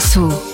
Solo